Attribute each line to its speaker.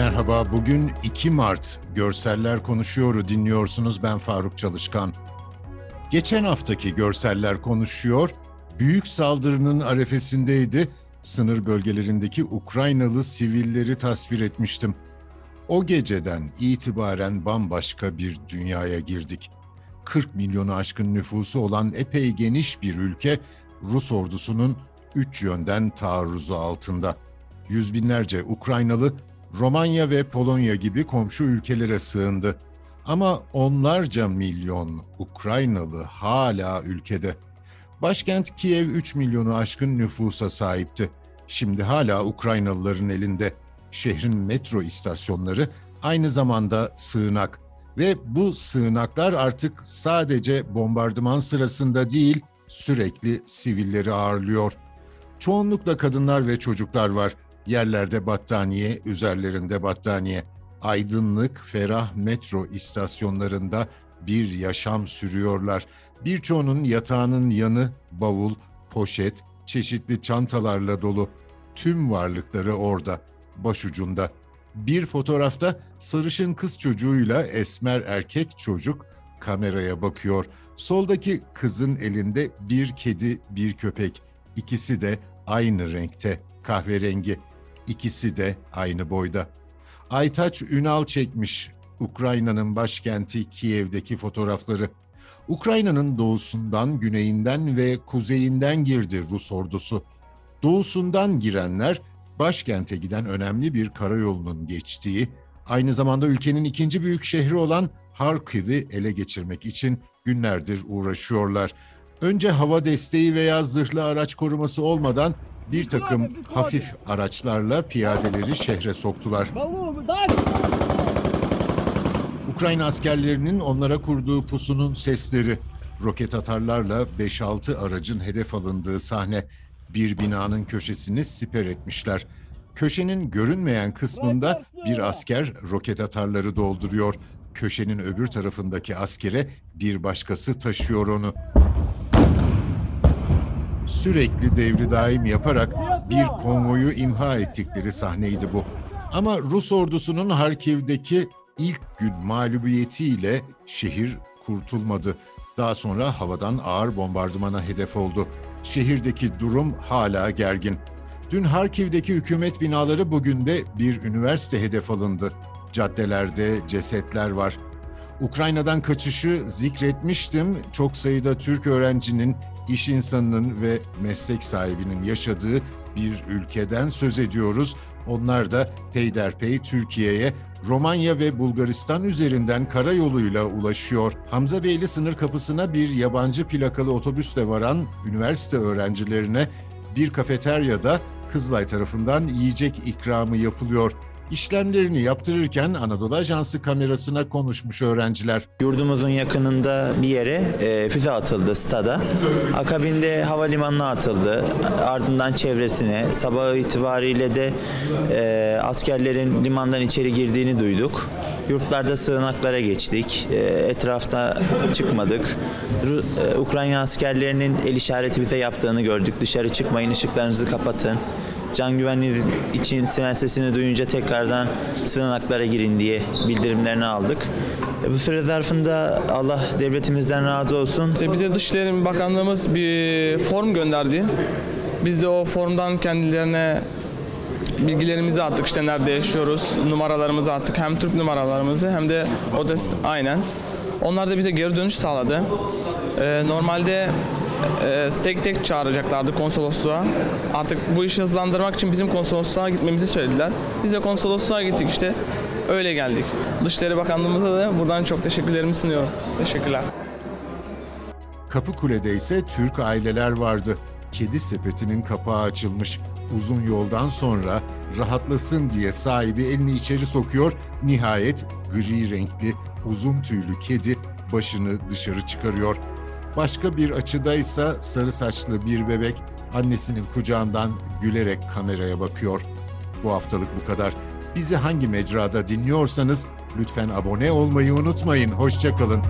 Speaker 1: Merhaba, bugün 2 Mart. Görseller Konuşuyor'u dinliyorsunuz. Ben Faruk Çalışkan. Geçen haftaki Görseller Konuşuyor, büyük saldırının arefesindeydi. Sınır bölgelerindeki Ukraynalı sivilleri tasvir etmiştim. O geceden itibaren bambaşka bir dünyaya girdik. 40 milyonu aşkın nüfusu olan epey geniş bir ülke, Rus ordusunun üç yönden taarruzu altında. Yüz binlerce Ukraynalı Romanya ve Polonya gibi komşu ülkelere sığındı. Ama onlarca milyon Ukraynalı hala ülkede. Başkent Kiev 3 milyonu aşkın nüfusa sahipti. Şimdi hala Ukraynalıların elinde. Şehrin metro istasyonları aynı zamanda sığınak ve bu sığınaklar artık sadece bombardıman sırasında değil, sürekli sivilleri ağırlıyor. Çoğunlukla kadınlar ve çocuklar var. Yerlerde battaniye, üzerlerinde battaniye. Aydınlık, ferah metro istasyonlarında bir yaşam sürüyorlar. Birçoğunun yatağının yanı bavul, poşet, çeşitli çantalarla dolu. Tüm varlıkları orada, başucunda. Bir fotoğrafta sarışın kız çocuğuyla esmer erkek çocuk kameraya bakıyor. Soldaki kızın elinde bir kedi, bir köpek. İkisi de aynı renkte, kahverengi. İkisi de aynı boyda. Aytaç Ünal çekmiş Ukrayna'nın başkenti Kiev'deki fotoğrafları. Ukrayna'nın doğusundan, güneyinden ve kuzeyinden girdi Rus ordusu. Doğusundan girenler başkente giden önemli bir karayolunun geçtiği, aynı zamanda ülkenin ikinci büyük şehri olan Harkiv'i ele geçirmek için günlerdir uğraşıyorlar. Önce hava desteği veya zırhlı araç koruması olmadan bir takım hafif araçlarla piyadeleri şehre soktular. Ukrayna askerlerinin onlara kurduğu pusunun sesleri, roket atarlarla 5-6 aracın hedef alındığı sahne, bir binanın köşesini siper etmişler. Köşenin görünmeyen kısmında bir asker roket atarları dolduruyor. Köşenin öbür tarafındaki askere bir başkası taşıyor onu sürekli devri daim yaparak bir konvoyu imha ettikleri sahneydi bu. Ama Rus ordusunun Harkiv'deki ilk gün mağlubiyetiyle şehir kurtulmadı. Daha sonra havadan ağır bombardımana hedef oldu. Şehirdeki durum hala gergin. Dün Harkiv'deki hükümet binaları bugün de bir üniversite hedef alındı. Caddelerde cesetler var. Ukrayna'dan kaçışı zikretmiştim. Çok sayıda Türk öğrencinin iş insanının ve meslek sahibinin yaşadığı bir ülkeden söz ediyoruz. Onlar da peyderpey Türkiye'ye Romanya ve Bulgaristan üzerinden karayoluyla ulaşıyor. Hamza Beyli sınır kapısına bir yabancı plakalı otobüsle varan üniversite öğrencilerine bir kafeteryada Kızılay tarafından yiyecek ikramı yapılıyor. İşlemlerini yaptırırken Anadolu Ajansı kamerasına konuşmuş öğrenciler.
Speaker 2: Yurdumuzun yakınında bir yere e, füze atıldı stada. Akabinde havalimanına atıldı. Ardından çevresine. Sabah itibariyle de e, askerlerin limandan içeri girdiğini duyduk. Yurtlarda sığınaklara geçtik. E, etrafta çıkmadık. Ru, e, Ukrayna askerlerinin el işareti bize yaptığını gördük. Dışarı çıkmayın, ışıklarınızı kapatın can güvenliği için siren sesini duyunca tekrardan sığınaklara girin diye bildirimlerini aldık. E, bu süre zarfında Allah devletimizden razı olsun.
Speaker 3: İşte bize Dışişleri Bakanlığımız bir form gönderdi. Biz de o formdan kendilerine bilgilerimizi attık işte nerede yaşıyoruz, numaralarımızı attık. Hem Türk numaralarımızı hem de Odest aynen. Onlar da bize geri dönüş sağladı. Ee, normalde e, tek tek çağıracaklardı konsolosluğa. Artık bu işi hızlandırmak için bizim konsolosluğa gitmemizi söylediler. Biz de konsolosluğa gittik işte. Öyle geldik. Dışişleri Bakanlığımıza da buradan çok teşekkürlerimi sunuyorum. Teşekkürler.
Speaker 1: Kapıkule'de ise Türk aileler vardı. Kedi sepetinin kapağı açılmış. Uzun yoldan sonra rahatlasın diye sahibi elini içeri sokuyor. Nihayet gri renkli, uzun tüylü kedi başını dışarı çıkarıyor. Başka bir açıda ise sarı saçlı bir bebek annesinin kucağından gülerek kameraya bakıyor. Bu haftalık bu kadar. Bizi hangi mecrada dinliyorsanız lütfen abone olmayı unutmayın. Hoşçakalın.